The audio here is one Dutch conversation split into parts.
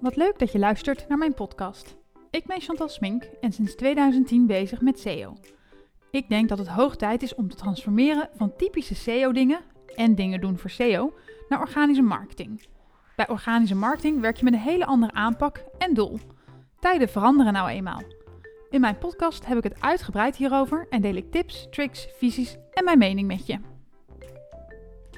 Wat leuk dat je luistert naar mijn podcast. Ik ben Chantal Smink en sinds 2010 bezig met SEO. Ik denk dat het hoog tijd is om te transformeren van typische SEO-dingen en dingen doen voor SEO naar organische marketing. Bij organische marketing werk je met een hele andere aanpak en doel. Tijden veranderen nou eenmaal. In mijn podcast heb ik het uitgebreid hierover en deel ik tips, tricks, visies en mijn mening met je.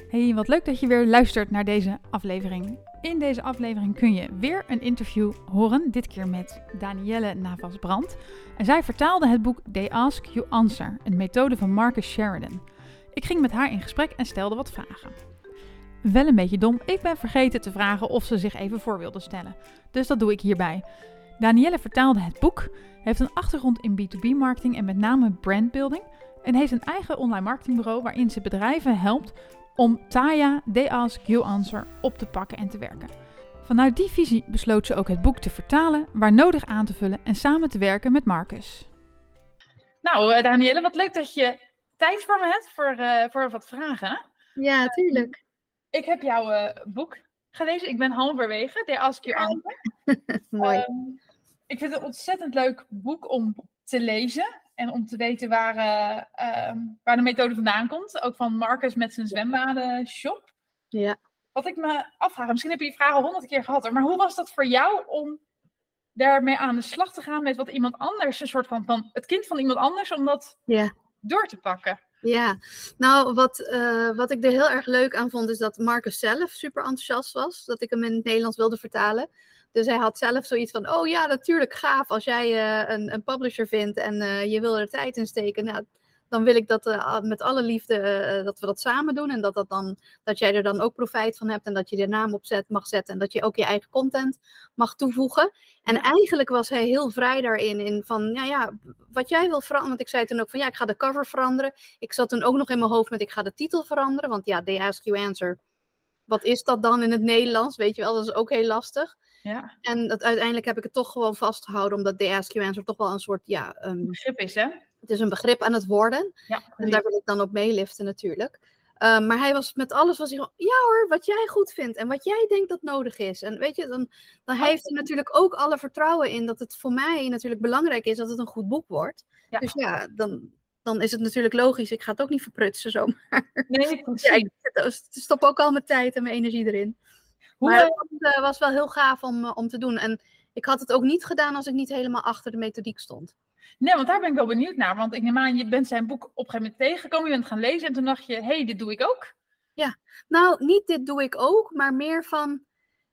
Hey, wat leuk dat je weer luistert naar deze aflevering. In deze aflevering kun je weer een interview horen, dit keer met Danielle Navas-Brandt. En zij vertaalde het boek They Ask You Answer, een methode van Marcus Sheridan. Ik ging met haar in gesprek en stelde wat vragen. Wel een beetje dom, ik ben vergeten te vragen of ze zich even voor wilde stellen. Dus dat doe ik hierbij. Danielle vertaalde het boek, heeft een achtergrond in B2B-marketing en met name brandbuilding. En heeft een eigen online marketingbureau waarin ze bedrijven helpt om Taya They Ask You Answer op te pakken en te werken. Vanuit die visie besloot ze ook het boek te vertalen, waar nodig aan te vullen en samen te werken met Marcus. Nou, uh, Danielle, wat leuk dat je tijd voor me hebt voor, uh, voor wat vragen. Ja, tuurlijk. Uh, ik heb jouw boek gelezen. Ik ben halverwege. They Ask You Answer. Mooi. Um, ik vind het een ontzettend leuk boek om te lezen. En om te weten waar, uh, uh, waar de methode vandaan komt. Ook van Marcus met zijn zwembadenshop. Ja. Wat ik me afvraag, misschien heb je die vraag al honderd keer gehad. Maar hoe was dat voor jou om daarmee aan de slag te gaan met wat iemand anders, een soort van, van het kind van iemand anders, om dat ja. door te pakken? Ja, nou wat, uh, wat ik er heel erg leuk aan vond, is dat Marcus zelf super enthousiast was. Dat ik hem in het Nederlands wilde vertalen. Dus hij had zelf zoiets van, oh ja, natuurlijk gaaf als jij uh, een, een, publisher vindt en uh, je wil er tijd in steken. Nou, dan wil ik dat uh, met alle liefde dat we dat samen doen. En dat, dat, dan, dat jij er dan ook profijt van hebt en dat je de naam op zet, mag zetten. En dat je ook je eigen content mag toevoegen. En eigenlijk was hij heel vrij daarin. In van, ja, ja, wat jij wil veranderen. Want ik zei toen ook van, ja, ik ga de cover veranderen. Ik zat toen ook nog in mijn hoofd met, ik ga de titel veranderen. Want ja, they ask you answer. Wat is dat dan in het Nederlands? Weet je wel, dat is ook heel lastig. Ja. En dat, uiteindelijk heb ik het toch gewoon vastgehouden, omdat de Ask You Answer toch wel een soort, ja... Um, begrip is, hè? Het is een begrip aan het worden. Ja, en daar wil ik dan op meeliften natuurlijk. Um, maar hij was met alles was hij gewoon, ja hoor, wat jij goed vindt en wat jij denkt dat nodig is. En weet je, dan, dan oh. heeft hij natuurlijk ook alle vertrouwen in dat het voor mij natuurlijk belangrijk is dat het een goed boek wordt. Ja. Dus ja, dan, dan is het natuurlijk logisch. Ik ga het ook niet verprutsen zomaar. Nee, ja, ik stop ook al mijn tijd en mijn energie erin. Maar het was wel heel gaaf om, om te doen. En ik had het ook niet gedaan als ik niet helemaal achter de methodiek stond. Nee, want daar ben ik wel benieuwd naar. Want ik neem aan, je bent zijn boek op een gegeven moment tegengekomen. Je bent gaan lezen en toen dacht je, hé, hey, dit doe ik ook. Ja, nou, niet dit doe ik ook, maar meer van,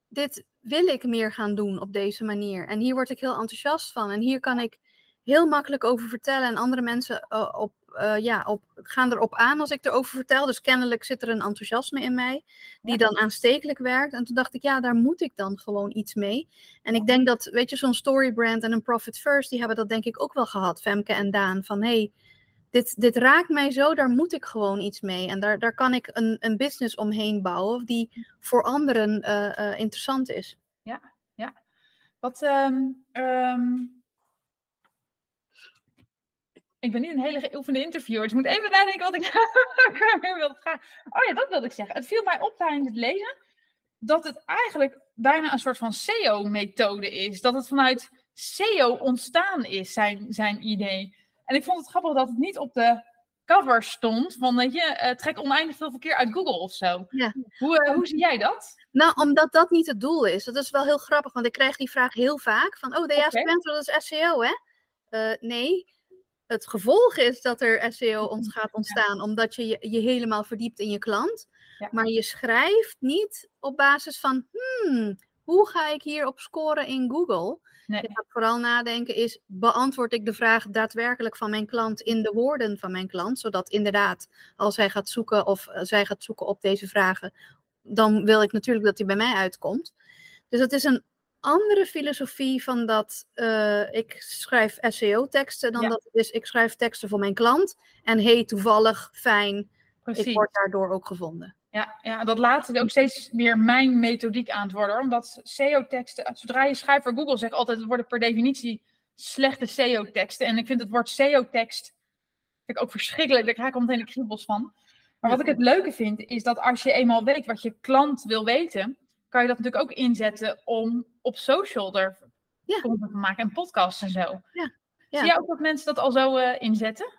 dit wil ik meer gaan doen op deze manier. En hier word ik heel enthousiast van. En hier kan ik heel makkelijk over vertellen. En andere mensen uh, op, uh, ja, op, gaan erop aan als ik erover vertel. Dus kennelijk zit er een enthousiasme in mij, die ja. dan aanstekelijk werkt. En toen dacht ik, ja, daar moet ik dan gewoon iets mee. En ik denk dat, weet je, zo'n storybrand en een Profit First, die hebben dat denk ik ook wel gehad, Femke en Daan. Van hé, hey, dit, dit raakt mij zo, daar moet ik gewoon iets mee. En daar, daar kan ik een, een business omheen bouwen die voor anderen uh, interessant is. Ja, ja. Wat, um, um ik ben niet een hele geoefende interviewer. Dus ik moet even nadenken wat ik wilde vragen. Oh ja, dat wilde ik zeggen. Het viel mij op tijdens het lezen dat het eigenlijk bijna een soort van SEO-methode is. Dat het vanuit SEO ontstaan is, zijn, zijn idee. En ik vond het grappig dat het niet op de cover stond van, weet je, uh, trek oneindig veel verkeer uit Google of zo. Ja. Hoe, uh, hoe zie jij dat? Nou, omdat dat niet het doel is. Dat is wel heel grappig, want ik krijg die vraag heel vaak van, oh, de okay. dat is SEO, hè? Uh, nee, het gevolg is dat er SEO ons gaat ontstaan, ja. omdat je, je je helemaal verdiept in je klant. Ja. Maar je schrijft niet op basis van, hmm, hoe ga ik hierop scoren in Google? Nee. Je gaat vooral nadenken is, beantwoord ik de vraag daadwerkelijk van mijn klant in de woorden van mijn klant? Zodat inderdaad, als hij gaat zoeken of uh, zij gaat zoeken op deze vragen, dan wil ik natuurlijk dat hij bij mij uitkomt. Dus het is een andere filosofie van dat uh, ik schrijf SEO-teksten dan Ja. dat het is ik schrijf teksten voor mijn klant. En hey, toevallig, fijn, Precies. ik word daardoor ook gevonden. Ja, ja, dat is ook steeds meer mijn methodiek aan het worden. hoor. Omdat SEO-teksten, zodra je schrijft voor Google, zegt altijd, het worden per definitie slechte SEO-teksten. En ik vind het woord SEO-tekst ik ook verschrikkelijk. Daar krijg ik al meteen de kriebels van. Maar wat ik het leuke vind, is dat als je eenmaal weet wat je klant wil weten, kan je dat natuurlijk ook inzetten om op social er Ja. content te maken en podcasts en zo. Ja. Zie jij ook dat mensen dat al zo eh, inzetten?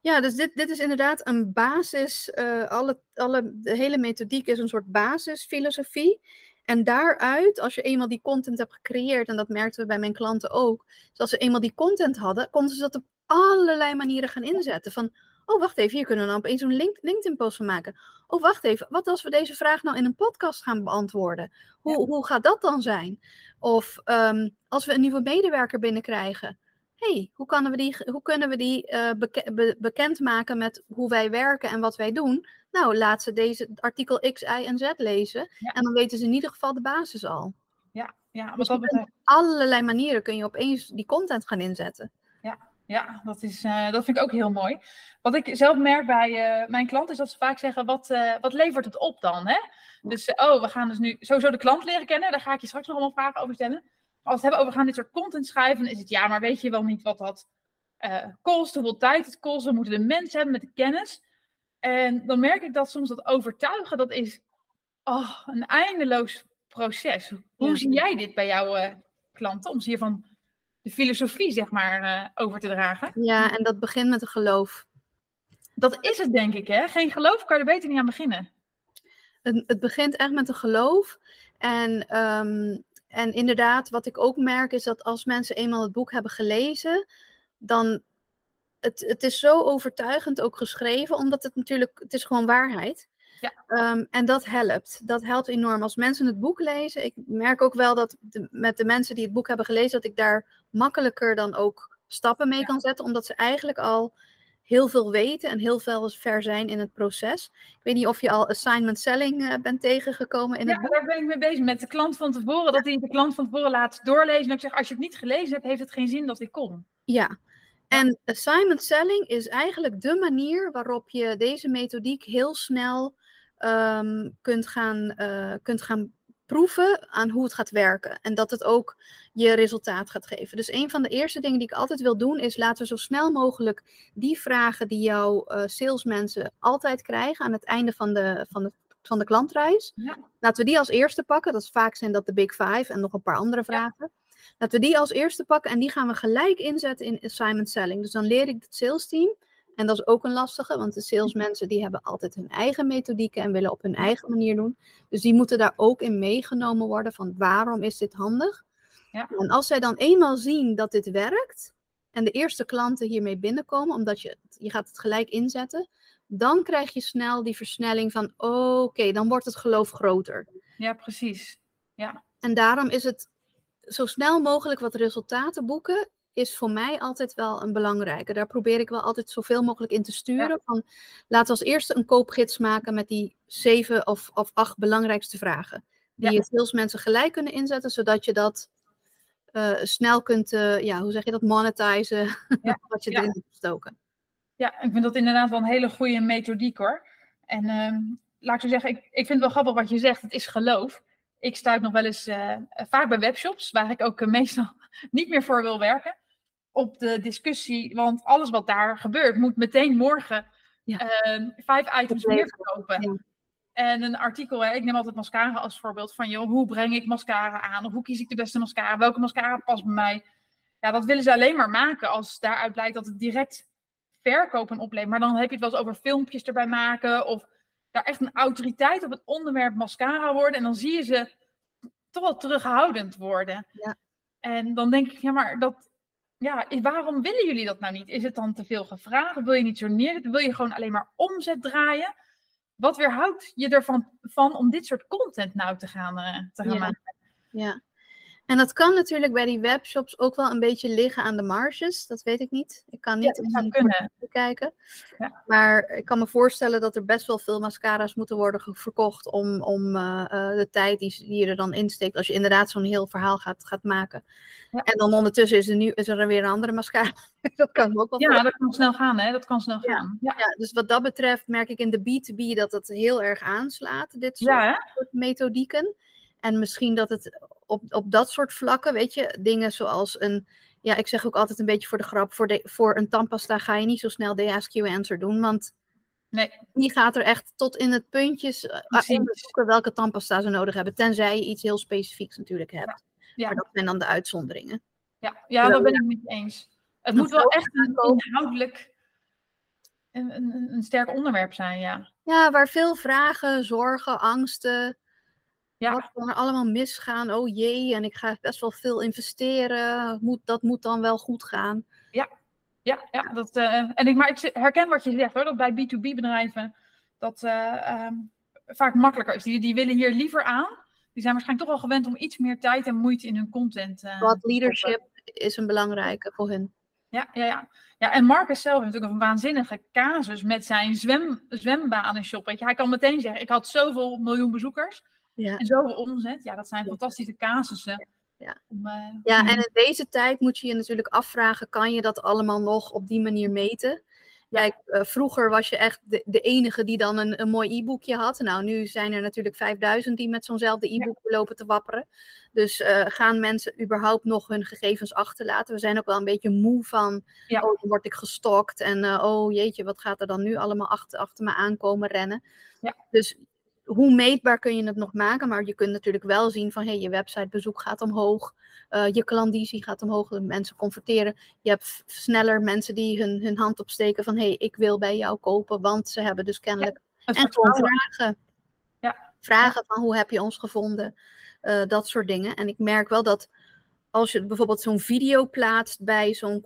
Ja, dus dit, dit is inderdaad een basis. eh, alle, alle, de hele methodiek is een soort basisfilosofie. En daaruit, als je eenmaal die content hebt gecreëerd, en dat merkten we bij mijn klanten ook, dus als ze eenmaal die content hadden, konden ze dat op allerlei manieren gaan inzetten. Van, oh wacht even, hier kunnen we dan opeens een link- LinkedIn-post van maken. Oh wacht even, wat als we deze vraag nou in een podcast gaan beantwoorden? Hoe, Ja. hoe gaat dat dan zijn? Of ehm, als we een nieuwe medewerker binnenkrijgen. hey, hoe, kunnen we die, hoe kunnen we die eh, beke- be- bekendmaken met hoe wij werken en wat wij doen? Nou, laat ze deze artikel X, Y en Z lezen. Ja. En dan weten ze in ieder geval de basis al. Ja, ja Dus kunt allerlei manieren kun je opeens die content gaan inzetten. Ja, dat, is, eh, dat vind ik ook heel mooi. Wat ik zelf merk bij eh, mijn klanten is dat ze vaak zeggen: wat, eh, wat levert het op dan? Hè? Dus, oh, we gaan dus nu sowieso de klant leren kennen. Daar ga ik je straks nog allemaal vragen over stellen. Als we het hebben over we gaan dit soort content schrijven, dan is het ja, maar weet je wel niet wat dat kost, hoeveel tijd het kost. We moeten de mensen hebben met de kennis. En dan merk ik dat soms dat overtuigen, dat is oh, een eindeloos proces. Hoe Ja. zie jij dit bij jouw klanten? Om ze hiervan de filosofie, zeg maar, eh, over te dragen? Ja, en dat begint met een geloof. Dat is het, denk ik, hè? Geen geloof kan je er beter niet aan beginnen. Het, het begint echt met een geloof. En, ehm, en inderdaad, wat ik ook merk is dat als mensen eenmaal het boek hebben gelezen, dan het, het is zo overtuigend ook geschreven, omdat het natuurlijk, het is gewoon waarheid. Ja. Ehm, en dat helpt. Dat helpt enorm. Als mensen het boek lezen, ik merk ook wel dat de- met de mensen die het boek hebben gelezen, dat ik daar makkelijker dan ook stappen mee Ja. kan zetten, omdat ze eigenlijk al heel veel weten en heel veel ver zijn in het proces. Ik weet niet of je al assignment selling eh, bent tegengekomen in het Ja, boek. daar ben ik mee bezig. Met de klant van tevoren. Dat hij de klant van tevoren laat doorlezen. En ik zeg, als je het niet gelezen hebt, heeft het geen zin dat ik kom. Ja. En assignment selling is eigenlijk de manier waarop je deze methodiek heel snel ehm, kunt, gaan, eh, kunt gaan proeven aan hoe het gaat werken. En dat het ook je resultaat gaat geven. Dus een van de eerste dingen die ik altijd wil doen is laten we zo snel mogelijk die vragen die jouw eh, salesmensen altijd krijgen aan het einde van de, van de, van de klantreis. Ja. Laten we die als eerste pakken. Dat is vaak zijn dat de big five en nog een paar andere vragen. Laten we die als eerste pakken en die gaan we gelijk inzetten in assignment selling. Dus dan leer ik het sales team. En dat is ook een lastige, want de salesmensen die hebben altijd hun eigen methodieken en willen op hun eigen manier doen. Dus die moeten daar ook in meegenomen worden van waarom is dit handig? Ja. En als zij dan eenmaal zien dat dit werkt en de eerste klanten hiermee binnenkomen, omdat je, je gaat het gelijk inzetten, dan krijg je snel die versnelling van oké, dan wordt het geloof groter. Ja, precies. En daarom is het zo snel mogelijk wat resultaten boeken, is voor mij altijd wel een belangrijke. Daar probeer ik wel altijd zoveel mogelijk in te sturen. Van, laten we als eerste een koopgids maken met die zeven of, of acht belangrijkste vragen. Die Ja. je salesmensen gelijk kunnen inzetten, zodat je dat eh, snel kunt, eh, ja, hoe zeg je dat, monetizen, Ja, wat je ja. erin hebt gestoken. Ja, ik vind dat inderdaad wel een hele goede methodiek hoor. En ehm, laat ik zo zeggen, ik, ik vind het wel grappig wat je zegt. Het is geloof. Ik stuit nog wel eens eh, vaak bij webshops, waar ik ook meestal niet meer voor wil werken, op de discussie. Want alles wat daar gebeurt, moet meteen morgen Ja. ehm, vijf items meer verkopen. Ja. En een artikel, hè, ik neem altijd mascara als voorbeeld van, joh, hoe breng ik mascara aan? Of hoe kies ik de beste mascara? Welke mascara past bij mij? Ja, dat willen ze alleen maar maken als daaruit blijkt dat het direct verkopen oplevert. Maar dan heb je het wel eens over filmpjes erbij maken of daar echt een autoriteit op het onderwerp mascara worden. En dan zie je ze toch wel terughoudend worden. Ja. En dan denk ik, ja, maar dat, ja, waarom willen jullie dat nou niet? Is het dan te veel gevraagd? Wil je niet zo neer? Wil je gewoon alleen maar omzet draaien? Wat weerhoudt je ervan van om dit soort content nou te gaan, eh, te gaan Ja. maken? Ja. En dat kan natuurlijk bij die webshops ook wel een beetje liggen aan de marges. Dat weet ik niet. Ik kan niet die kunnen. kijken. Ja. Maar ik kan me voorstellen dat er best wel veel mascara's moeten worden verkocht om, om eh, eh, de tijd die, die je er dan insteekt, als je inderdaad zo'n heel verhaal gaat, gaat maken. Ja. En dan ondertussen is er, nu, is er weer een andere mascara. dat kan ook wel Ja, dat kan snel gaan, hè? Dat kan snel Ja. gaan. Ja, Ja, dus wat dat betreft merk ik in de B2B dat het heel erg aanslaat, dit ja soort methodieken. En misschien dat het op, op dat soort vlakken, weet je, dingen zoals een, ja, ik zeg ook altijd een beetje voor de grap, voor, de, voor een tandpasta ga je niet zo snel de ask you answer doen, want Nee. Die gaat er echt tot in het puntjes onderzoeken welke tandpasta ze nodig hebben. Tenzij je iets heel specifieks natuurlijk hebt. Ja. Maar dat zijn dan de uitzonderingen. Ja, ja dat ben ik niet eens. Het moet wel echt een inhoudelijk een, een, een sterk onderwerp zijn, ja. Ja, waar veel vragen, zorgen, angsten. Ja. Wat kan er allemaal misgaan? Oh jee, en ik ga best wel veel investeren. Moet, dat moet dan wel goed gaan. Ja, ja, ja. Dat, uh, en ik, maar ik herken wat je zegt hoor, dat bij B2B bedrijven dat uh, um, vaak makkelijker is. Die, die willen hier liever aan. Die zijn waarschijnlijk toch wel gewend om iets meer tijd en moeite in hun content. Uh, wat leadership is een belangrijke voor hun. Ja, ja, ja. ja, en Marcus zelf heeft natuurlijk een waanzinnige casus met zijn zwem, zwembanenshop. Weet je, hij kan meteen zeggen, ik had zoveel miljoen bezoekers ja. en zoveel omzet. Ja, dat zijn fantastische casussen. Ja. Om, uh, ja, en in deze tijd moet je je natuurlijk afvragen, kan je dat allemaal nog op die manier meten? Kijk, uh, vroeger was je echt de, de enige die dan een, een mooi e-boekje had. Nou, nu zijn er natuurlijk 5000 die met zo'nzelfde e-boek lopen te wapperen. Dus uh, gaan mensen überhaupt nog hun gegevens achterlaten? We zijn ook wel een beetje moe van, ja. oh, dan word ik gestokt. En uh, oh jeetje, wat gaat er dan nu allemaal achter, achter me aankomen rennen? Ja. Dus hoe meetbaar kun je het nog maken? Maar je kunt natuurlijk wel zien van, hey, je websitebezoek gaat omhoog. Uh, je klandizie gaat omhoog, de mensen converteren. Je hebt sneller mensen die hun, hun hand opsteken van hé, hey, ik wil bij jou kopen, want ze hebben dus kennelijk. Ja, en gewoon vragen. Ja. Vragen van hoe heb je ons gevonden? Uh, dat soort dingen. En ik merk wel dat als je bijvoorbeeld zo'n video plaatst bij zo'n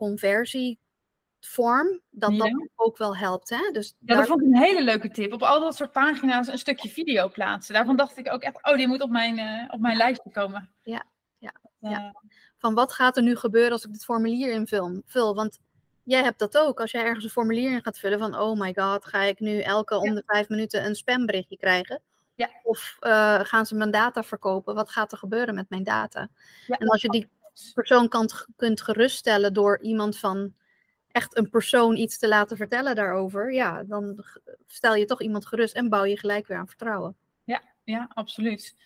conversievorm, dat ja. dat ook wel helpt. Hè? Dus ja, dat vond ik een hele leuke tip. Op al dat soort pagina's een stukje video plaatsen. Daarvan dacht ik ook echt, oh, die moet op mijn, uh, op mijn lijstje komen. Ja, ja, ja. Van wat gaat er nu gebeuren als ik dit formulier invul? Vul, want jij hebt dat ook. Als jij ergens een formulier in gaat vullen van, oh my god, ga ik nu elke om de vijf minuten een spamberichtje krijgen? Ja. Of uh, gaan ze mijn data verkopen? Wat gaat er gebeuren met mijn data? En als je die persoon kan, kunt geruststellen door iemand van echt een persoon iets te laten vertellen daarover, ja, dan stel je toch iemand gerust en bouw je gelijk weer aan vertrouwen. Ja, ja, absoluut.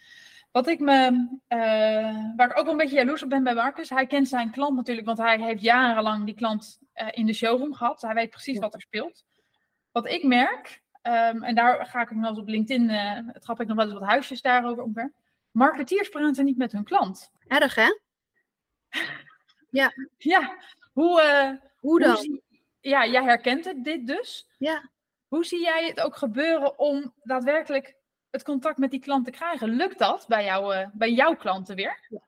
Wat ik me, uh, waar ik ook wel een beetje jaloers op ben bij Marcus, hij kent zijn klant natuurlijk, want hij heeft jarenlang die klant uh, in de showroom gehad. Hij weet precies wat er speelt. Wat ik merk, um, en daar ga ik nog wel eens op LinkedIn, uh, trap ik nog wel eens wat huisjes daarover omver. Marketeers praten niet met hun klant. Erg, hè? ja. Ja, hoe, hoe dan? Hoe zie, ja, jij herkent het, dit dus. Ja. Hoe zie jij het ook gebeuren om daadwerkelijk het contact met die klant te krijgen. Lukt dat bij, jou, uh, bij jouw klanten weer? Ja.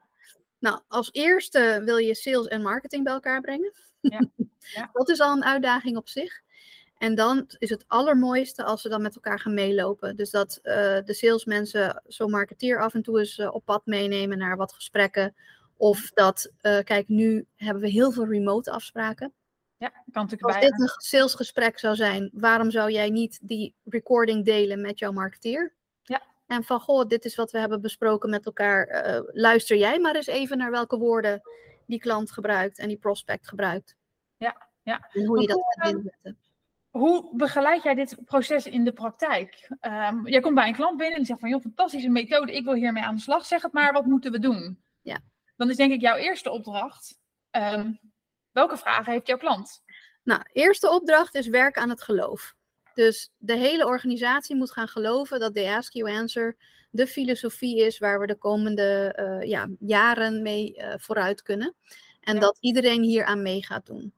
Nou, als eerste wil je sales en marketing bij elkaar brengen. Ja. Ja. dat is al een uitdaging op zich. En dan is het allermooiste als ze dan met elkaar gaan meelopen. Dus dat uh, de salesmensen zo'n marketeer af en toe eens uh, op pad meenemen naar wat gesprekken. Of dat, kijk, nu hebben we heel veel remote afspraken. Ja, kan natuurlijk Als dit een salesgesprek zou zijn, waarom zou jij niet die recording delen met jouw marketeer? En van, goh, dit is wat we hebben besproken met elkaar. Uh, luister jij maar eens even naar welke woorden die klant gebruikt en die prospect gebruikt. Ja, ja. En hoe je dat gaat ehm, inzetten. Hoe begeleid jij dit proces in de praktijk? Um, jij komt bij een klant binnen en zegt van, joh, fantastische methode, ik wil hiermee aan de slag. Zeg het maar, wat moeten we doen? Ja. Dan is denk ik jouw eerste opdracht, um, welke vragen heeft jouw klant? Nou, eerste opdracht is werk aan het geloof. Dus de hele organisatie moet gaan geloven dat de Ask You Answer de filosofie is waar we de komende uh, ja, jaren mee uh, vooruit kunnen. En ja. dat iedereen hier aan mee gaat doen.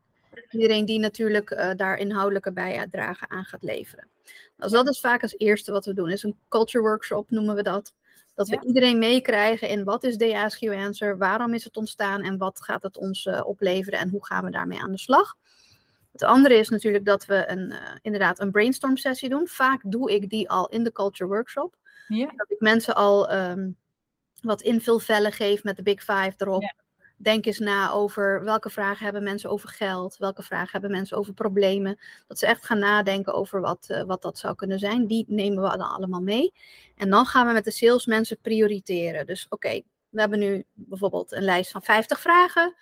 Iedereen die natuurlijk uh, daar inhoudelijke bijdrage aan gaat leveren. Dus dat is vaak als eerste wat we doen. Is een culture workshop noemen we dat. Dat we ja. iedereen meekrijgen in wat is de Ask You Answer, waarom is het ontstaan en wat gaat het ons opleveren en hoe gaan we daarmee aan de slag. Het andere is natuurlijk dat we een, uh, inderdaad een brainstorm sessie doen. Vaak doe ik die al in de culture workshop. Ja. Dat ik mensen al um, wat invulvellen geef met de Big Five erop. Ja. Denk eens na over welke vragen hebben mensen over geld, welke vragen hebben mensen over problemen. Dat ze echt gaan nadenken over wat, uh, wat dat zou kunnen zijn. Die nemen we dan allemaal mee. En dan gaan we met de salesmensen prioriteren. Dus oké, okay, we hebben nu bijvoorbeeld een lijst van 50 vragen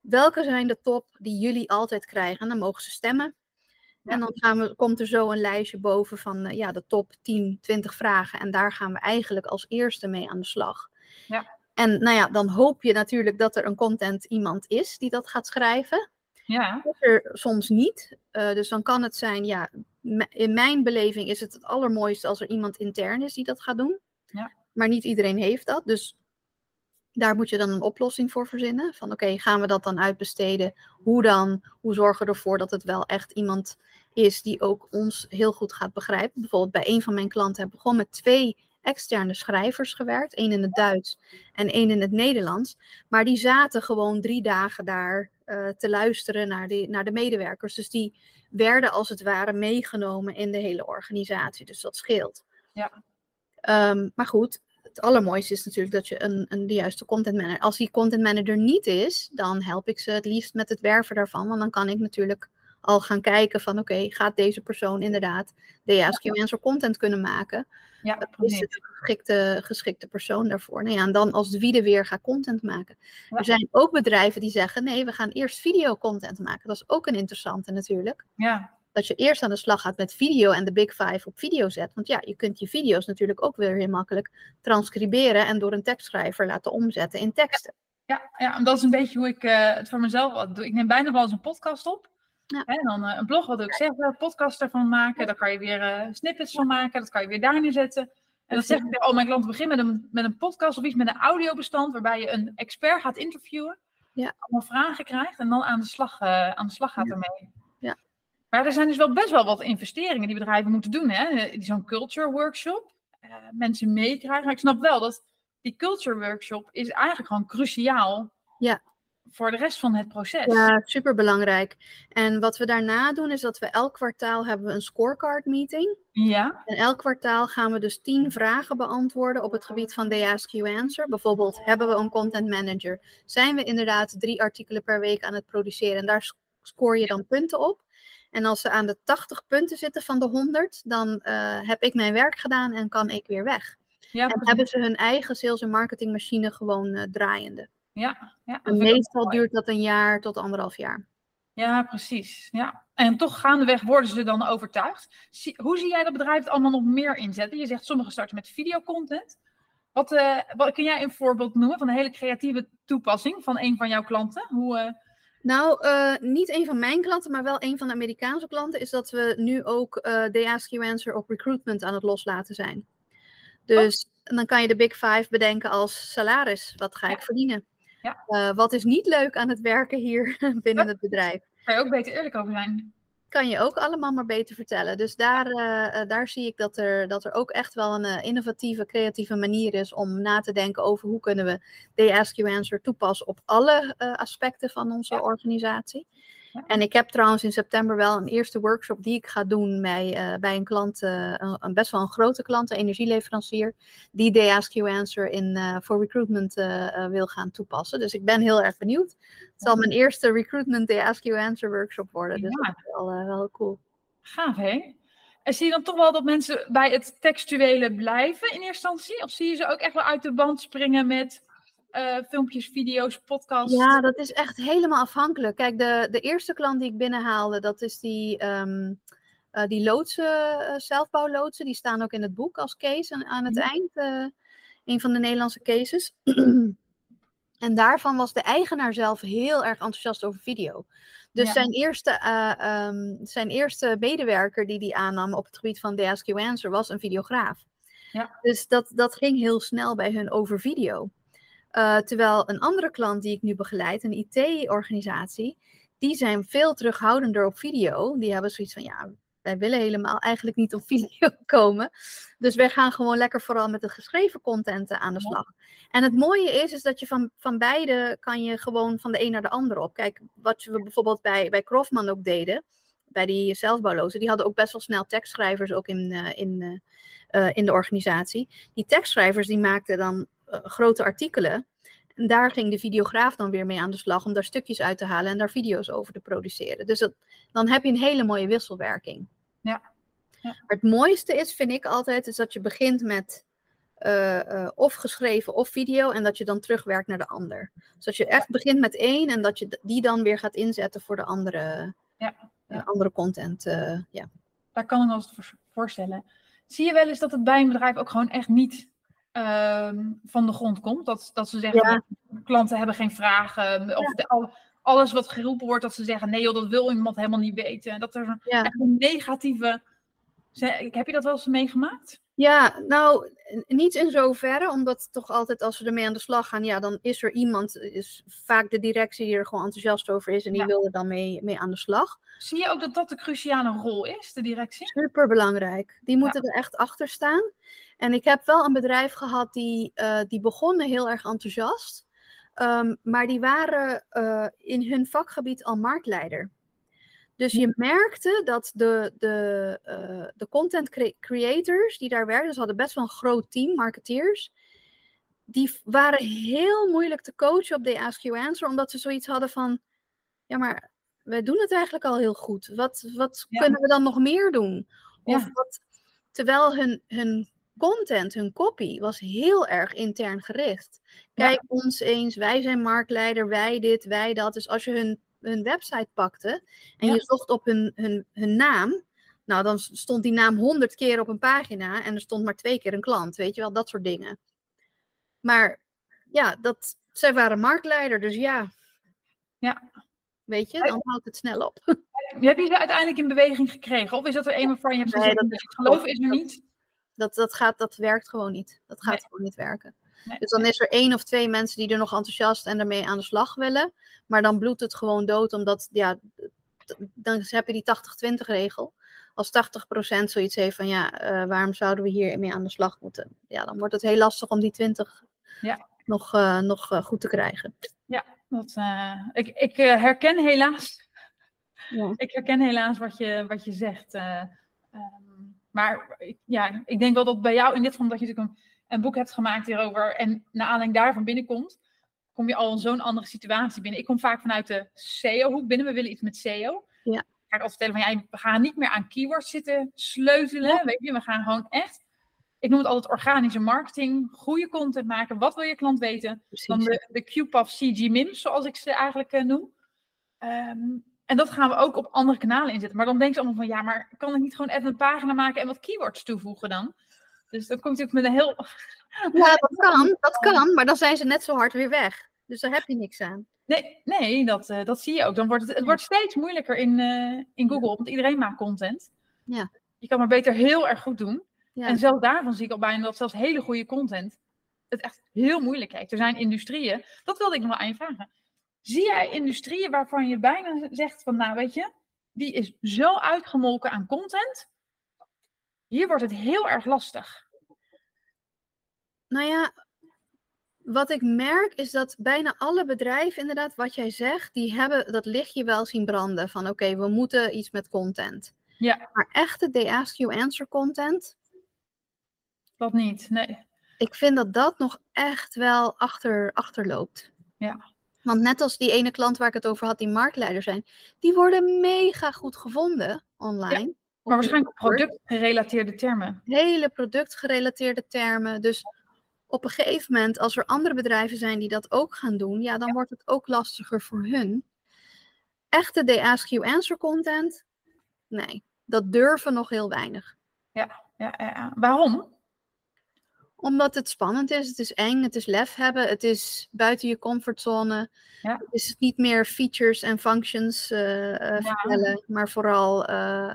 welke zijn de top die jullie altijd krijgen? En dan mogen ze stemmen. Ja. En dan gaan we, komt er zo een lijstje boven van uh, ja, de top 10, 20 vragen. En daar gaan we eigenlijk als eerste mee aan de slag. Ja. En nou ja, dan hoop je natuurlijk dat er een content iemand is die dat gaat schrijven. Ja. Dat er soms niet. Uh, dus dan kan het zijn, ja, in mijn beleving is het het allermooiste als er iemand intern is die dat gaat doen. Ja. Maar niet iedereen heeft dat. Dus daar moet je dan een oplossing voor verzinnen. Van oké, gaan we dat dan uitbesteden? Hoe dan? Hoe zorgen we ervoor dat het wel echt iemand is die ook ons heel goed gaat begrijpen? Bijvoorbeeld bij een van mijn klanten heb ik gewoon met twee externe schrijvers gewerkt. één in het Duits en één in het Nederlands. Maar die zaten gewoon drie dagen daar uh, te luisteren naar, die, naar de medewerkers. Dus die werden als het ware meegenomen in de hele organisatie. Dus dat scheelt. Ja. Um, maar goed, het allermooiste is natuurlijk dat je een, een de juiste content manager. Als die content manager niet is, dan help ik ze het liefst met het werven daarvan. Want dan kan ik natuurlijk al gaan kijken van oké, gaat deze persoon inderdaad DASQ Answer content kunnen maken? Ja, is het een geschikte, geschikte persoon daarvoor? Nou ja, en dan als de wie weer gaat content maken. Er zijn ook bedrijven die zeggen nee, we gaan eerst video content maken. Dat is ook een interessante natuurlijk. Ja, dat je eerst aan de slag gaat met video en de Big Five op video zet. Want ja, je kunt je video's natuurlijk ook weer heel makkelijk transcriberen en door een tekstschrijver laten omzetten in teksten. Ja, ja dat is een beetje hoe ik uh, het voor mezelf doe. Ik neem bijna wel eens een podcast op. Ja. En dan uh, een blog, wat ik zeg, een podcast ervan maken. Daar kan je weer uh, snippets van maken. Dat kan je weer daar neerzetten. En dan zeg ik, oh, mijn klanten beginnen met een, met een podcast of iets met een audiobestand, waarbij je een expert gaat interviewen. Ja. Allemaal vragen krijgt en dan aan de slag, aan de slag gaat ermee. Ja. Maar er zijn dus wel best wel wat investeringen die bedrijven moeten doen. hè? Zo'n culture workshop. eh, mensen meekrijgen. Maar ik snap wel dat die culture workshop is eigenlijk gewoon cruciaal. Ja. Voor de rest van het proces. Ja, super belangrijk. En wat we daarna doen is dat we elk kwartaal hebben we een scorecard meeting. Ja. En elk kwartaal gaan we dus tien vragen beantwoorden op het gebied van de Ask You Answer. Bijvoorbeeld, hebben we een content manager? Zijn we inderdaad drie artikelen per week aan het produceren? En daar scoor je dan punten op. En als ze aan de 80 punten zitten van de 100, dan eh, heb ik mijn werk gedaan en kan ik weer weg. Ja, En hebben ze hun eigen sales- en marketingmachine gewoon eh, draaiende. Ja, ja, En meestal duurt dat een jaar tot anderhalf jaar. Ja, precies. Ja. En toch gaandeweg worden ze dan overtuigd. Hoe zie jij dat bedrijf het allemaal nog meer inzetten? Je zegt sommigen starten met videocontent. Wat, eh, wat kun jij een voorbeeld noemen van een hele creatieve toepassing van een van jouw klanten? Hoe, eh, Nou, eh, niet een van mijn klanten, maar wel een van de Amerikaanse klanten, is dat we nu ook de Ask You Answer op recruitment aan het loslaten zijn. Dus dan kan je de Big Five bedenken als salaris. Wat ga ik verdienen? Ja. Eh, wat is niet leuk aan het werken hier binnen Ja. het bedrijf? Kan je ook beter eerlijk over zijn? Kan je ook allemaal maar beter vertellen. Dus daar, eh, eh, daar zie ik dat er, dat er ook echt wel een innovatieve, creatieve manier is om na te denken over hoe kunnen we de Ask You Answer toepassen op alle aspecten van onze Ja. organisatie. En ik heb trouwens in september wel een eerste workshop die ik ga doen bij, eh, bij een klant, eh, een, best wel een grote klant, een energieleverancier, die de Ask You Answer in, eh, voor recruitment wil gaan toepassen. Dus ik ben heel erg benieuwd. Het zal mijn eerste recruitment de Ask You Answer workshop worden. Dus Ja. dat is wel, wel cool. Gaaf, hè? En zie je dan toch wel dat mensen bij het textuele blijven in eerste instantie? Of zie je ze ook echt wel uit de band springen met eh, filmpjes, video's, podcasts? Ja, dat is echt helemaal afhankelijk. Kijk, de, de eerste klant die ik binnenhaalde, dat is die, eh, die loodsen, eh, zelfbouwloodsen. Die staan ook in het boek als case aan, aan het Ja. eind. een van de Nederlandse cases. en daarvan was de eigenaar zelf heel erg enthousiast over video. Dus Ja. zijn, eerste, eh, ehm, zijn eerste medewerker die die aannam op het gebied van You Answer was een videograaf. Ja. Dus dat, dat ging heel snel bij hun over video. Eh, terwijl een andere klant die ik nu begeleid, een IT-organisatie, die zijn veel terughoudender op video. Die hebben zoiets van, ja, wij willen helemaal eigenlijk niet op video komen. Dus wij gaan gewoon lekker vooral met de geschreven content aan de slag. En het mooie is, is dat je van, van beide kan je gewoon van de een naar de ander op. Kijk, wat we bijvoorbeeld bij, bij Krofman ook deden, bij die zelfbouwlozen, die hadden ook best wel snel tekstschrijvers ook in, eh, in, eh, in de organisatie. Die tekstschrijvers die maakten dan grote artikelen. En daar ging de videograaf dan weer mee aan de slag om daar stukjes uit te halen en daar video's over te produceren. Dus dat, dan heb je een hele mooie wisselwerking. Ja. Ja. Maar het mooiste is, vind ik altijd, is dat je begint met eh, eh, of geschreven of video en dat je dan terugwerkt naar de ander. Dus dat je echt begint met één en dat je die dan weer gaat inzetten voor de andere, Ja, eh, andere content. eh, ja. Daar kan ik me wel voorstellen. Zie je wel eens dat het bij een bedrijf ook gewoon echt niet ehm, van de grond komt? Dat, dat ze zeggen, Ja. klanten hebben geen vragen. Of de- al- alles wat geroepen wordt, dat ze zeggen, nee joh, dat wil iemand helemaal niet weten. Dat er een negatieve Heb je dat wel eens meegemaakt? Ja, nou, niet in zoverre, omdat toch altijd als we ermee aan de slag gaan, ja, dan is er iemand, is vaak de directie die er gewoon enthousiast over is en die Ja. wil er dan mee, mee aan de slag. Zie je ook dat dat de cruciale rol is, de directie? Super belangrijk. Die moeten er echt achter staan. En ik heb wel een bedrijf gehad die, eh, die begonnen heel erg enthousiast. Ehm, maar die waren eh, in hun vakgebied al marktleider. Dus je merkte dat de, de, eh, de content cre- creators die daar werkten, ze hadden best wel een groot team, marketeers. Die waren heel moeilijk te coachen op de Ask You Answer, omdat ze zoiets hadden van: ja, maar wij doen het eigenlijk al heel goed. Wat, wat Ja. kunnen we dan nog meer doen? Of Ja. wat, terwijl hun, hun content, hun copy, was heel erg intern gericht. Ja. Kijk ons eens, wij zijn marktleider, wij dit, wij dat. Dus als je hun, hun website pakte en Ja. je zocht op hun, hun, hun naam, nou dan stond die naam honderd keer op een pagina en er stond maar twee keer een klant, weet je wel, dat soort dingen. Maar ja, dat, zij waren marktleider, dus ja. Ja. Weet je, dan houdt het snel op. Heb je ze uiteindelijk in beweging gekregen? Of is dat er een waarvan je hebt Nee, gezegd, dat het geloof is er niet? Dat, dat, gaat, dat werkt gewoon niet. Dat gaat Nee. gewoon niet werken. Nee. Dus dan is er één of twee mensen die er nog enthousiast en ermee aan de slag willen. Maar dan bloedt het gewoon dood, omdat ja, dan heb je die 80-20 regel. Als 80% zoiets heeft van ja, eh, waarom zouden we hier mee aan de slag moeten? Ja, dan wordt het heel lastig om die 20 Ja. nog, eh, nog eh, goed te krijgen. Dat, eh, ik ik herken helaas Ja. Ik herken helaas wat je, wat je zegt. eh, ehm, maar ik- ja, ik denk wel dat bij jou in dit geval, omdat je natuurlijk een, een boek hebt gemaakt hierover en naar aanleiding daarvan binnenkomt, kom je al in zo'n andere situatie binnen. Ik kom vaak vanuit de SEO-hoek binnen. We willen iets met SEO. Ja. Ga ik altijd vertellen van ja, we gaan niet meer aan keywords zitten sleutelen. Ja. Weet je, we gaan gewoon echt, ik noem het altijd organische marketing, goede content maken. Wat wil je klant weten? dan de, de QPAF CG MIMS, zoals ik ze eigenlijk eh, noem. Ehm, en dat gaan we ook op andere kanalen inzetten. Maar dan denken ze allemaal van, ja, maar kan ik niet gewoon even een pagina maken en wat keywords toevoegen dan? Dus dan komt natuurlijk met een heel... Ja, dat kan, dat kan, maar dan zijn ze net zo hard weer weg. Dus daar heb je niks aan. Nee, nee dat, eh, dat zie je ook. Dan wordt het, het wordt steeds moeilijker in, eh, in Google, want iedereen maakt content. Ja. Je kan maar beter heel erg goed doen. Ja. En zelfs daarvan zie ik al bijna dat zelfs hele goede content het echt heel moeilijk heeft. Er zijn industrieën, dat wilde ik nog wel aan je vragen. Zie jij industrieën waarvan je bijna zegt van, nou weet je, die is zo uitgemolken aan content. Hier wordt het heel erg lastig. Nou ja, wat ik merk is dat bijna alle bedrijven, inderdaad, wat jij zegt, die hebben dat lichtje wel zien branden. Van oké, we moeten iets met content. Ja. Maar echte They Ask You Answer content, Dat niet, nee. ik vind dat dat nog echt wel achter, achterloopt. Ja. Want net als die ene klant waar ik het over had, die marktleider zijn, die worden mega goed gevonden online. Maar waarschijnlijk productgerelateerde termen. hele productgerelateerde termen. Dus op een gegeven moment, als er andere bedrijven zijn die dat ook gaan doen, ja, dan wordt het ook lastiger voor hun. Echte They Ask You Answer content, nee, dat durven nog heel weinig. Ja, ja, ja. Waarom? Omdat het spannend is, het is eng, het is lef hebben, het is buiten je comfortzone. Ja. Het is niet meer features en functions eh, eh, Ja. vertellen, maar vooral eh,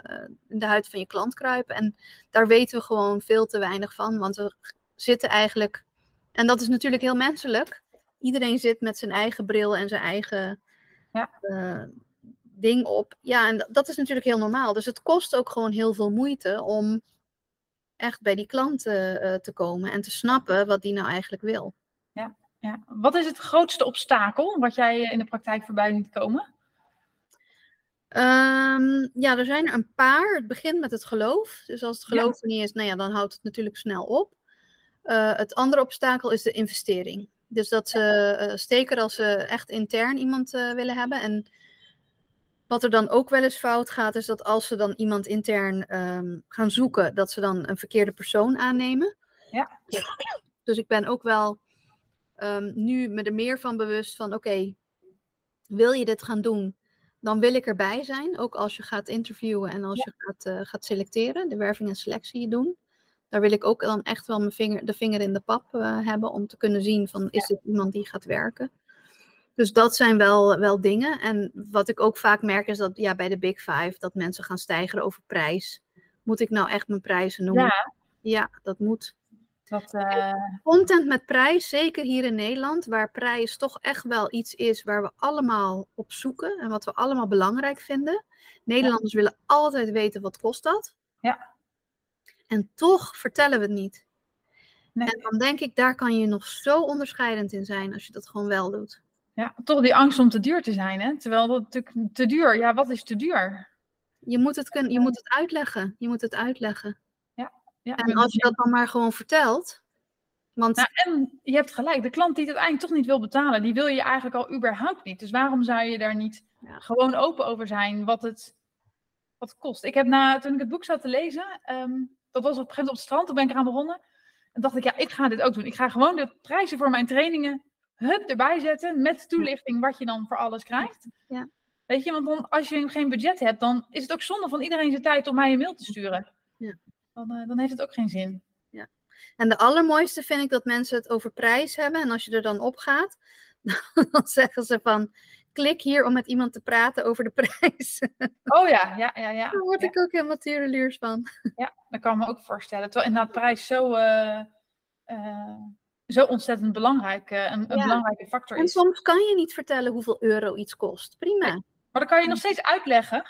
in de huid van je klant kruipen. En daar weten we gewoon veel te weinig van, want we zitten eigenlijk, en dat is natuurlijk heel menselijk, iedereen zit met zijn eigen bril en zijn eigen Ja. eh, ding op. Ja, en dat is natuurlijk heel normaal. Dus het kost ook gewoon heel veel moeite om echt bij die klant eh, te komen en te snappen wat die nou eigenlijk wil. Ja. Wat is het grootste obstakel wat jij eh, in de praktijk voorbij ziet komen? Ehm, ja, er zijn er een paar. Het begint met het geloof. Dus als het Ja. geloof er niet is, nou ja, dan houdt het natuurlijk snel op. Eh, het andere obstakel is de investering. Dus dat ze eh, steken als ze echt intern iemand willen hebben. En wat er dan ook wel eens fout gaat, is dat als ze dan iemand intern ehm, gaan zoeken, dat ze dan een verkeerde persoon aannemen. Ja. Dus ik ben ook wel ehm, nu me er meer van bewust van, oké, wil je dit gaan doen? dan wil ik erbij zijn. Ook als je gaat interviewen en als je gaat, eh, gaat selecteren, de werving en selectie doen. Daar wil ik ook dan echt wel mijn vinger, de vinger in de pap eh, hebben om te kunnen zien van is dit iemand die gaat werken. Dus dat zijn wel, wel dingen. En wat ik ook vaak merk is dat ja, bij de Big Five dat mensen gaan stijgen over prijs. moet ik nou echt mijn prijzen noemen? Ja, Ja, dat moet. dat, eh, Content met prijs, zeker hier in Nederland, waar prijs toch echt wel iets is waar we allemaal op zoeken en wat we allemaal belangrijk vinden. Nederlanders willen altijd weten wat kost dat. Ja. En toch vertellen we het niet. nee. En dan denk ik, daar kan je nog zo onderscheidend in zijn als je dat gewoon wel doet. Ja, toch die angst om te duur te zijn, hè? Terwijl dat natuurlijk te duur, ja, wat is te duur? Je moet het, kun, je moet het uitleggen. Je moet het uitleggen. Ja, En als je dat dan maar gewoon vertelt. Want Nou, en je hebt gelijk, de klant die het uiteindelijk toch niet wil betalen, die wil je eigenlijk al überhaupt niet. Dus waarom zou je daar niet Ja. gewoon open over zijn wat het, wat het kost? Ik heb na, toen ik het boek zat te lezen, ehm, dat was op een gegeven moment op het strand, toen ben ik eraan begonnen. En dacht ik, ja, ik ga dit ook doen. Ik ga gewoon de prijzen voor mijn trainingen hup, erbij zetten met toelichting wat je dan voor alles krijgt. Ja. Weet je, want dan, als je geen budget hebt, dan is het ook zonde van iedereen zijn tijd om mij een mail te sturen. Ja. Dan, eh, dan heeft het ook geen zin. En de allermooiste vind ik dat mensen het over prijs hebben. En als je er dan op gaat, dan zeggen ze van... Klik hier om met iemand te praten over de prijs. Oh ja, ja, ja, ja. Daar word Ja. ik ook helemaal tierenliers van. Ja, dat kan ik me ook voorstellen. Terwijl inderdaad prijs zo, eh, eh, zo ontzettend belangrijk, eh, een, een Ja. belangrijke factor En is. soms kan je niet vertellen hoeveel euro iets kost. Prima. Maar dan kan je nog steeds uitleggen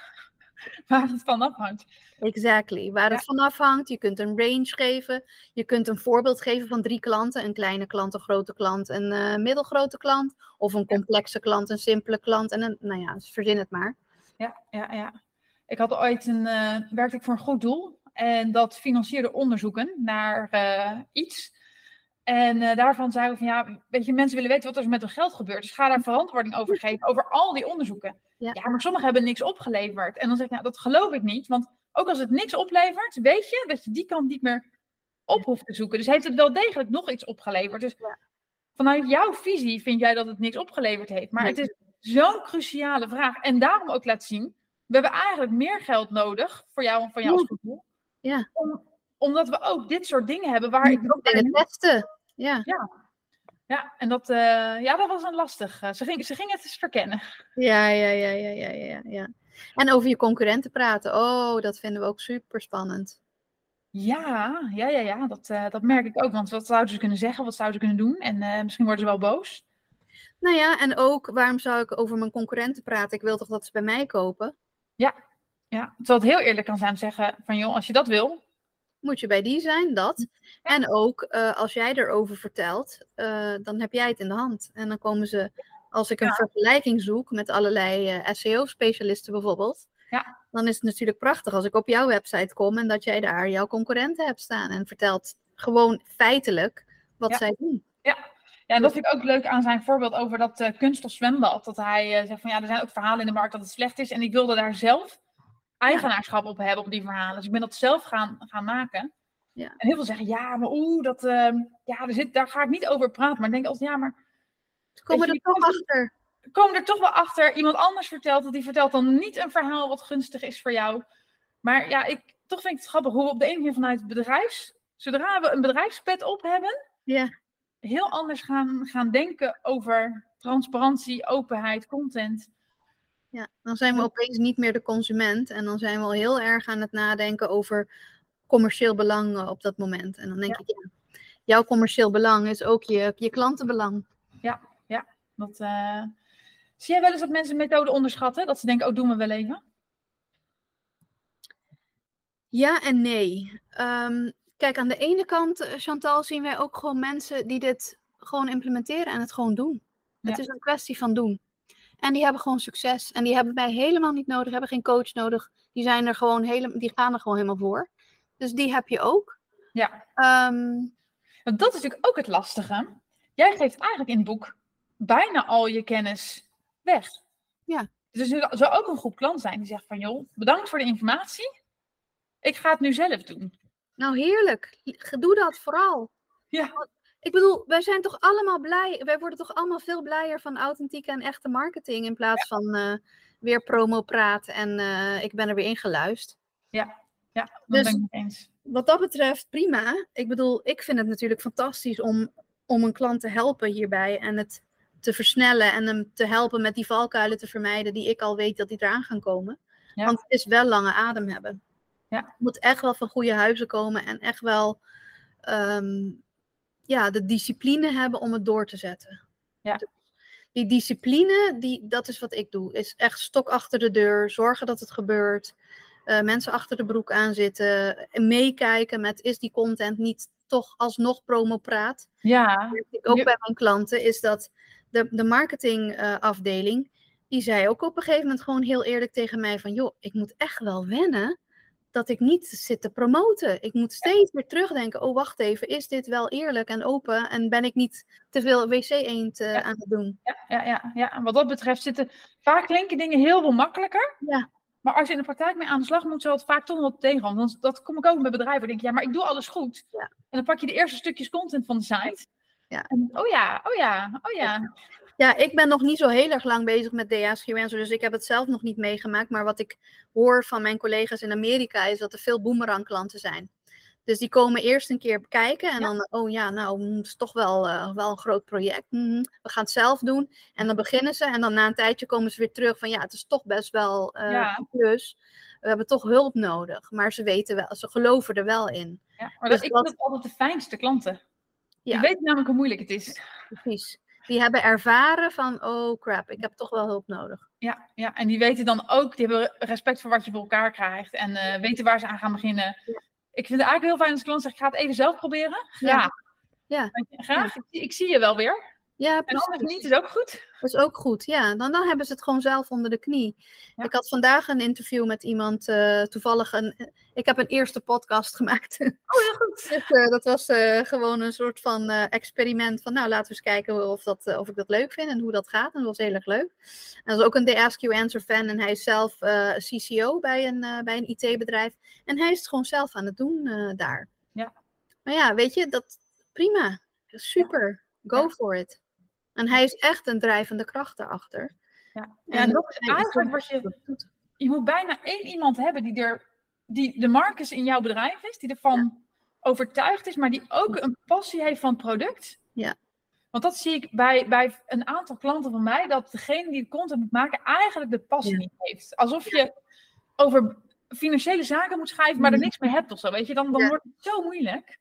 waar het van afhangt. Exactly. Waar het van afhangt. Je kunt een range geven. Je kunt een voorbeeld geven van drie klanten. Een kleine klant, een grote klant, een eh, middelgrote klant. Of een complexe klant, een simpele klant. En een, nou ja, verzin het maar. Ja, ja, ja. Ik had ooit een, eh, werkte ik voor een goed doel. En dat financierde onderzoeken naar iets. En eh, daarvan zeiden we van ja, weet je, mensen willen weten wat er met hun geld gebeurt. Dus ga daar verantwoording over geven, over al die onderzoeken. Ja. Ja, maar sommigen hebben niks opgeleverd. En dan zeg ik, nou, dat geloof ik niet. Want ook als het niks oplevert, weet je dat je die kant niet meer op hoeft te zoeken. Dus heeft het wel degelijk nog iets opgeleverd. Dus Ja. vanuit jouw visie vind jij dat het niks opgeleverd heeft. Maar Nee. het is zo'n cruciale vraag. En daarom ook laat zien, we hebben eigenlijk meer geld nodig voor jou en van jou als Ja. doel. Ja. Om, omdat we ook dit soort dingen hebben waar ik ook Dingen testen. Ja. Ja, en dat, eh, ja, dat was een lastig. eh, ze, ging, ze ging het eens verkennen. Ja, ja, ja, ja, ja, ja, ja. En over je concurrenten praten. Oh, dat vinden we ook super spannend. Ja, ja, ja, ja dat, eh, dat merk ik ook. Want wat zouden ze kunnen zeggen? Wat zouden ze kunnen doen? En misschien worden ze wel boos. Nou ja, en ook waarom zou ik over mijn concurrenten praten? Ik wil toch dat ze bij mij kopen? Ja, terwijl het heel eerlijk kan zijn zeggen van joh, als je dat wil. Moet je bij die zijn, dat. En ook eh, als jij erover vertelt, eh, dan heb jij het in de hand. En dan komen ze, als ik een Ja. vergelijking zoek met allerlei eh, SEO-specialisten bijvoorbeeld, Ja. dan is het natuurlijk prachtig als ik op jouw website kom en dat jij daar jouw concurrenten hebt staan en vertelt gewoon feitelijk wat Ja. zij doen. Ja, en dat vind ik ook leuk aan zijn voorbeeld over dat eh kunst of zwembad. Dat hij zegt van ja, er zijn ook verhalen in de markt dat het slecht is. En ik wilde daar zelf eigenaarschap op hebben op die verhalen. Dus ik ben dat zelf gaan, gaan maken. Ja. En heel veel zeggen ja, maar oeh, dat, ehm, ja, er zit, daar ga ik niet over praten. Maar ik denk altijd ja, maar Ze komen Weet er je, toch achter. komen er toch wel achter. Iemand anders vertelt dat die vertelt dan niet een verhaal wat gunstig is voor jou. Maar ja, ik, toch vind ik het grappig hoe we op de ene manier vanuit het bedrijfs, zodra we een bedrijfspet op hebben, Ja. heel anders gaan, gaan denken over transparantie, openheid, content. Ja, dan zijn we opeens niet meer de consument en dan zijn we al heel erg aan het nadenken over commercieel belang eh, op dat moment. En dan denk ik, ja, jouw commercieel belang is ook je, je klantenbelang. Dat, eh, Zie jij wel eens dat mensen methode onderschatten? Dat ze denken, oh, doen we wel even? Ja en nee. Ehm, kijk, aan de ene kant, eh, Chantal, zien wij ook gewoon mensen die dit gewoon implementeren en het gewoon doen. Het Ja. is een kwestie van doen. En die hebben gewoon succes. En die hebben wij helemaal niet nodig, hebben geen coach nodig. Die, zijn er gewoon hele, die gaan er gewoon helemaal voor. Dus die heb je ook. Ja, Ehm, want dat is natuurlijk ook het lastige. Jij geeft eigenlijk in het boek bijna al je kennis weg. Ja. Dus er zou ook een groep klant zijn die zegt van, joh, bedankt voor de informatie. Ik ga het nu zelf doen. Nou, heerlijk. Doe dat vooral. Ja. Ik bedoel, wij zijn toch allemaal blij. Wij worden toch allemaal veel blijer van authentieke en echte marketing. In plaats van eh, weer promo praten en eh, ik ben er weer ingeluisterd. Ja, dat Dus- ben ik het eens. Wat dat betreft, prima. Ik bedoel, ik vind het natuurlijk fantastisch om, om een klant te helpen hierbij. En het te versnellen en hem te helpen met die valkuilen te vermijden die ik al weet dat die eraan gaan komen. Ja. Want het is wel lange adem hebben. Je moet echt wel van goede huizen komen en echt wel ehm, ja, de discipline hebben om het door te zetten. Ja. Dus die discipline, die, dat is wat ik doe. Is echt stok achter de deur, zorgen dat het gebeurt. eh, mensen achter de broek aan zitten. en Meekijken met is die content niet toch alsnog promopraat. Ja, ik ook bij mijn klanten, is dat de, de marketingafdeling, die zei ook op een gegeven moment gewoon heel eerlijk tegen mij van, joh, ik moet echt wel wennen dat ik niet zit te promoten. Ik moet steeds weer terugdenken, oh wacht even, is dit wel eerlijk en open en ben ik niet te veel wc-eend eh, Ja. aan het doen? ja, ja, ja, ja. En wat dat betreft zitten vaak klinken dingen heel veel makkelijker. Ja. Maar als je in de praktijk mee aan de slag moet, zal het vaak toch nog wat tegenvallen. Want dat kom ik ook bij bedrijven. Dan denk ja, maar ik doe alles goed. Ja. En dan pak je de eerste stukjes content van de site. Ja. En, oh ja, oh ja, oh ja. Ja, ik ben nog niet zo heel erg lang bezig met DA's freelancer, dus ik heb het zelf nog niet meegemaakt. Maar wat ik hoor van mijn collega's in Amerika is dat er veel boomerang klanten zijn. Dus die komen eerst een keer kijken en Ja. dan, oh ja, nou, het is toch wel, eh, wel een groot project. Mhm, We gaan het zelf doen. En dan beginnen ze en dan na een tijdje komen ze weer terug van, ja, het is toch best wel eh, Ja. een plus. We hebben toch hulp nodig, maar ze weten wel, ze geloven er wel in. ja. Maar Dus dat, ik vind dat altijd de fijnste klanten. Ja. Die weten namelijk hoe moeilijk het is. Precies. Die hebben ervaren van, oh crap, ik heb toch wel hulp nodig. Ja, ja, en die weten dan ook, die hebben respect voor wat je voor elkaar krijgt. En eh, weten waar ze aan gaan beginnen. Ja. Ik vind het eigenlijk heel fijn als klant zegt, ik ga het even zelf proberen. Ja. Ja. Ja. Graag. Ik zie je wel weer. Ja, En precies. anders niet, is ook goed. Dat is ook goed, ja. Dan, dan hebben ze het gewoon zelf onder de knie. Ja. Ik had vandaag een interview met iemand, eh, toevallig een... Ik heb een eerste podcast gemaakt. Oh, heel goed. Dus, eh, dat was eh, gewoon een soort van experiment van, nou, laten we eens kijken of, dat, of ik dat leuk vind en hoe dat gaat. En dat was heel erg leuk. En dat was ook een The Ask You Answer fan en hij is zelf CCO bij een, bij een IT-bedrijf. En hij is het gewoon zelf aan het doen daar. Ja. Maar ja, weet je, dat prima. Super. Go Ja. for it. En hij is echt een drijvende kracht daarachter. Ja, ja en dat is eigenlijk wat je... Je moet bijna één iemand hebben die, er, die de Marcus in jouw bedrijf is. Die ervan overtuigd is, maar die ook een passie heeft van het product. Ja. Want dat zie ik bij, bij een aantal klanten van mij. Dat degene die de content moet maken eigenlijk de passie Ja. niet heeft. Alsof je over financiële zaken moet schrijven, maar er Mhm. niks meer hebt of zo. Weet je, dan, dan Ja. wordt het zo moeilijk.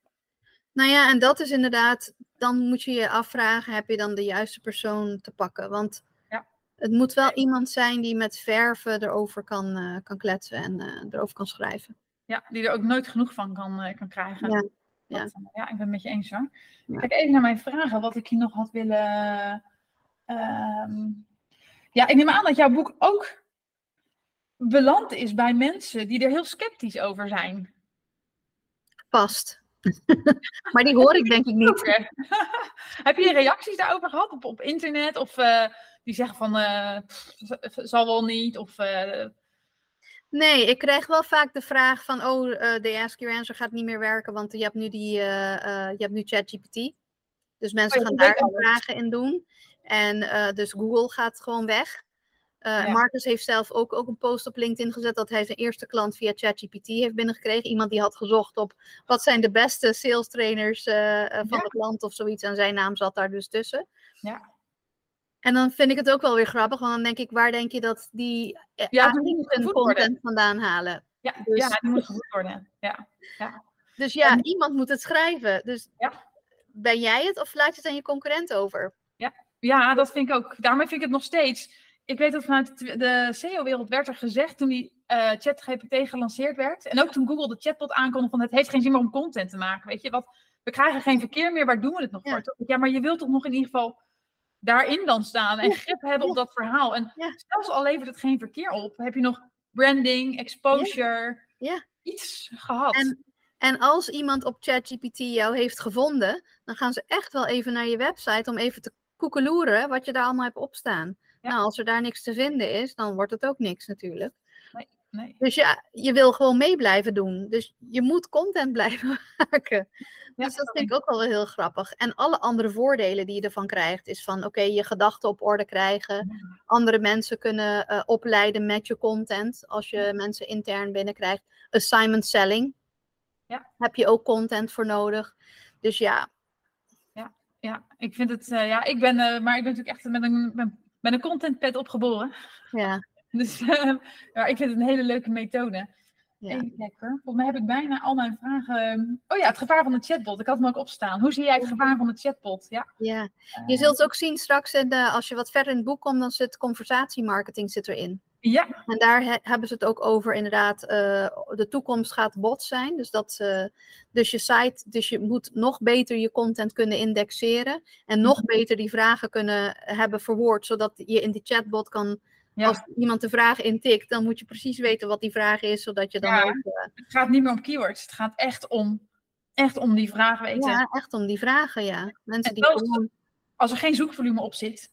Nou ja, en dat is inderdaad, dan moet je je afvragen, heb je dan de juiste persoon te pakken? Want Ja. het moet wel iemand zijn die met verven erover kan, eh, kan kletsen en eh, erover kan schrijven. Ja, die er ook nooit genoeg van kan, eh, kan krijgen. Ja, ja. ja, ik ben het met je eens hoor. Ja. Kijk even naar mijn vragen, wat ik je nog had willen. ehm, Ja, ik neem aan dat jouw boek ook beland is bij mensen die er heel sceptisch over zijn. Past. maar die hoor ik denk ik niet. Heb je reacties daarover gehad op, op internet? Of eh, die zeggen van, eh, pff, zal wel niet? Of, eh, Nee, ik krijg wel vaak de vraag van, oh, de Ask Your Answer gaat niet meer werken, want je hebt nu, die, je hebt nu ChatGPT. Dus mensen Oh gaan daar vragen in doen. En dus Google gaat gewoon weg. Ja. Marcus heeft zelf ook, ook een post op LinkedIn gezet dat hij zijn eerste klant via ChatGPT heeft binnengekregen. Iemand die had gezocht op wat zijn de beste sales trainers eh, eh, van Ja. het land of zoiets. En zijn naam zat daar dus tussen. Ja. En dan vind ik het ook wel weer grappig, want dan denk ik, waar denk je dat die Ja, worden. content vandaan halen? ja, Dus- ja, die moet gevoed worden. Ja. Dus ja, En- iemand moet het schrijven. Dus Ja. ben jij het of laat je het aan je concurrent over? Ja, dat vind ik ook. Daarmee vind ik het nog steeds. Ik weet dat vanuit de- SEO-wereld werd er gezegd toen die eh, ChatGPT gelanceerd werd. En ook toen Google de chatbot aankondigde van het heeft geen zin meer om content te maken. Weet je, wat, we krijgen geen verkeer meer, waar doen we het nog Ja. voor? Ja, maar je wilt toch nog in ieder geval daarin dan staan en grip hebben op dat verhaal. En Ja. zelfs al levert het geen verkeer op, heb je nog branding, exposure, Ja. iets gehad. En, en als iemand op ChatGPT jou heeft gevonden, dan gaan ze echt wel even naar je website om even te koekeloeren wat je daar allemaal hebt opstaan. Ja. Nou, als er daar niks te vinden is, dan wordt het ook niks natuurlijk. nee. Dus ja, je wil gewoon mee blijven doen. Dus je moet content blijven maken. Ja, dus dat vind ik ook wel heel grappig. En alle andere voordelen die je ervan krijgt, is van oké, je gedachten op orde krijgen. Andere mensen kunnen eh, opleiden met je content. Als je mensen intern binnenkrijgt. Assignment selling. Ja. Heb je ook content voor nodig. Dus ja, Ja, ik vind het, eh, ja, ik ben, eh, maar ik ben natuurlijk echt met een, met, met een contentpad opgeboren. ja. Dus eh, ja, ik vind het een hele leuke methode. Ja. Even kijken. Volgens mij heb ik bijna al mijn vragen. Oh ja, het gevaar van de chatbot. Ik had hem ook opstaan. Hoe zie jij het gevaar van de chatbot? Ja. Ja, je zult ook zien straks, de, als je wat verder in het boek komt, dan zit conversatiemarketing zit erin. Ja, En daar he- hebben ze het ook over, inderdaad, eh, de toekomst gaat bots zijn. Dus, dat, dus je site, dus je moet nog beter je content kunnen indexeren. En nog Mhm. beter die vragen kunnen hebben verwoord, zodat je in die chatbot kan, ja. als iemand de vraag intikt, dan moet je precies weten wat die vraag is, zodat je dan Ja. ook... eh, het gaat niet meer om keywords. Het gaat echt om, echt om die vraag weten. ja, echt om die vragen, ja. Mensen En die gewoon... Als er geen zoekvolume op zit,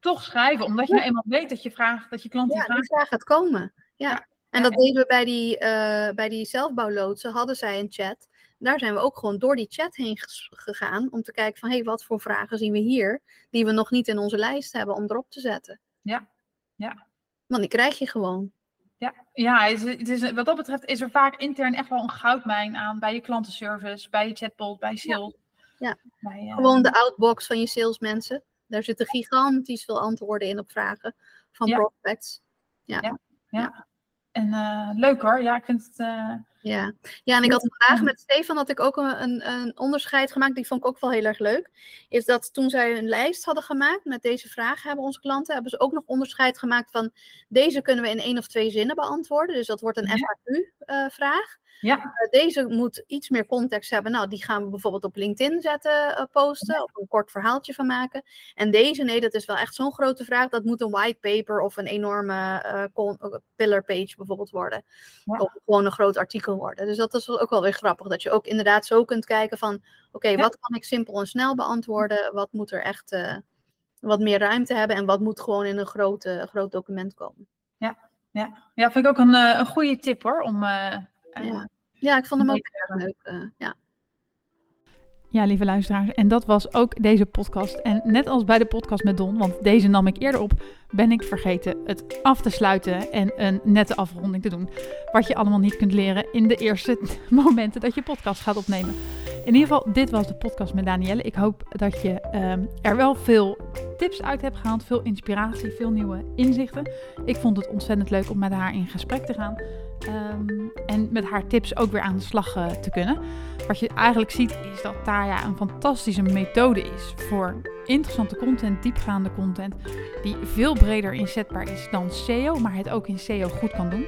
toch schrijven. Omdat je Ja. nou eenmaal weet dat je, vraag, dat je klant die Ja, vraag die vraag gaat komen. Ja. Ja. En dat deden we bij die, eh, bij die zelfbouwloodsen, hadden zij een chat. Daar zijn we ook gewoon door die chat heen gegaan om te kijken van, hé, hey, wat voor vragen zien we hier, die we nog niet in onze lijst hebben om erop te zetten. Ja. Ja. Want die krijg je gewoon. Ja, ja het is, het is, wat dat betreft is er vaak intern echt wel een goudmijn aan bij je klantenservice, bij je chatbot, bij sales. Ja. Bij, eh, Gewoon de outbox van je salesmensen. Daar zitten gigantisch veel antwoorden in op vragen van Ja. prospects. En eh, leuk hoor, ja, ik vind het. eh, Ja. ja, en ik had vandaag met Stefan had ik ook een, een, een onderscheid gemaakt, die vond ik ook wel heel erg leuk. Is dat toen zij een lijst hadden gemaakt met deze vragen hebben onze klanten, hebben ze ook nog onderscheid gemaakt van deze kunnen we in één of twee zinnen beantwoorden. Dus dat wordt een Ja. FAQ-vraag. Ja, Eh, deze moet iets meer context hebben. Nou, die gaan we bijvoorbeeld op LinkedIn zetten, eh, posten, of een kort verhaaltje van maken. En deze, nee, dat is wel echt zo'n grote vraag. Dat moet een white paper of een enorme eh, pillar page bijvoorbeeld worden. Ja. Of gewoon een groot artikel worden. Dus dat is ook wel weer grappig. Dat je ook inderdaad zo kunt kijken van, oké, Ja. wat kan ik simpel en snel beantwoorden? Wat moet er echt wat meer ruimte hebben? En wat moet gewoon in een groot, groot document komen? ja, vind ik ook een, een goede tip hoor. Om, Ja. Ja, ik vond hem ook heel erg leuk. eh, ja. Ja, lieve luisteraars, en dat was ook deze podcast. En net als bij de podcast met Don, want deze nam ik eerder op, ben ik vergeten het af te sluiten en een nette afronding te doen. Wat je allemaal niet kunt leren in de eerste momenten dat je podcast gaat opnemen. In ieder geval, dit was de podcast met Danielle. Ik hoop dat je ehm, er wel veel tips uit hebt gehaald, veel inspiratie, veel nieuwe inzichten. Ik vond het ontzettend leuk om met haar in gesprek te gaan. Ehm, en met haar tips ook weer aan de slag eh, te kunnen. Wat je eigenlijk ziet is dat Taya een fantastische methode is voor interessante content, diepgaande content, die veel breder inzetbaar is dan SEO, maar het ook in SEO goed kan doen.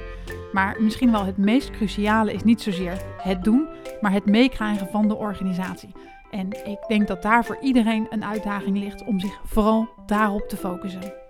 Maar misschien wel het meest cruciale is niet zozeer het doen, maar het meekrijgen van de organisatie. En ik denk dat daar voor iedereen een uitdaging ligt om zich vooral daarop te focussen.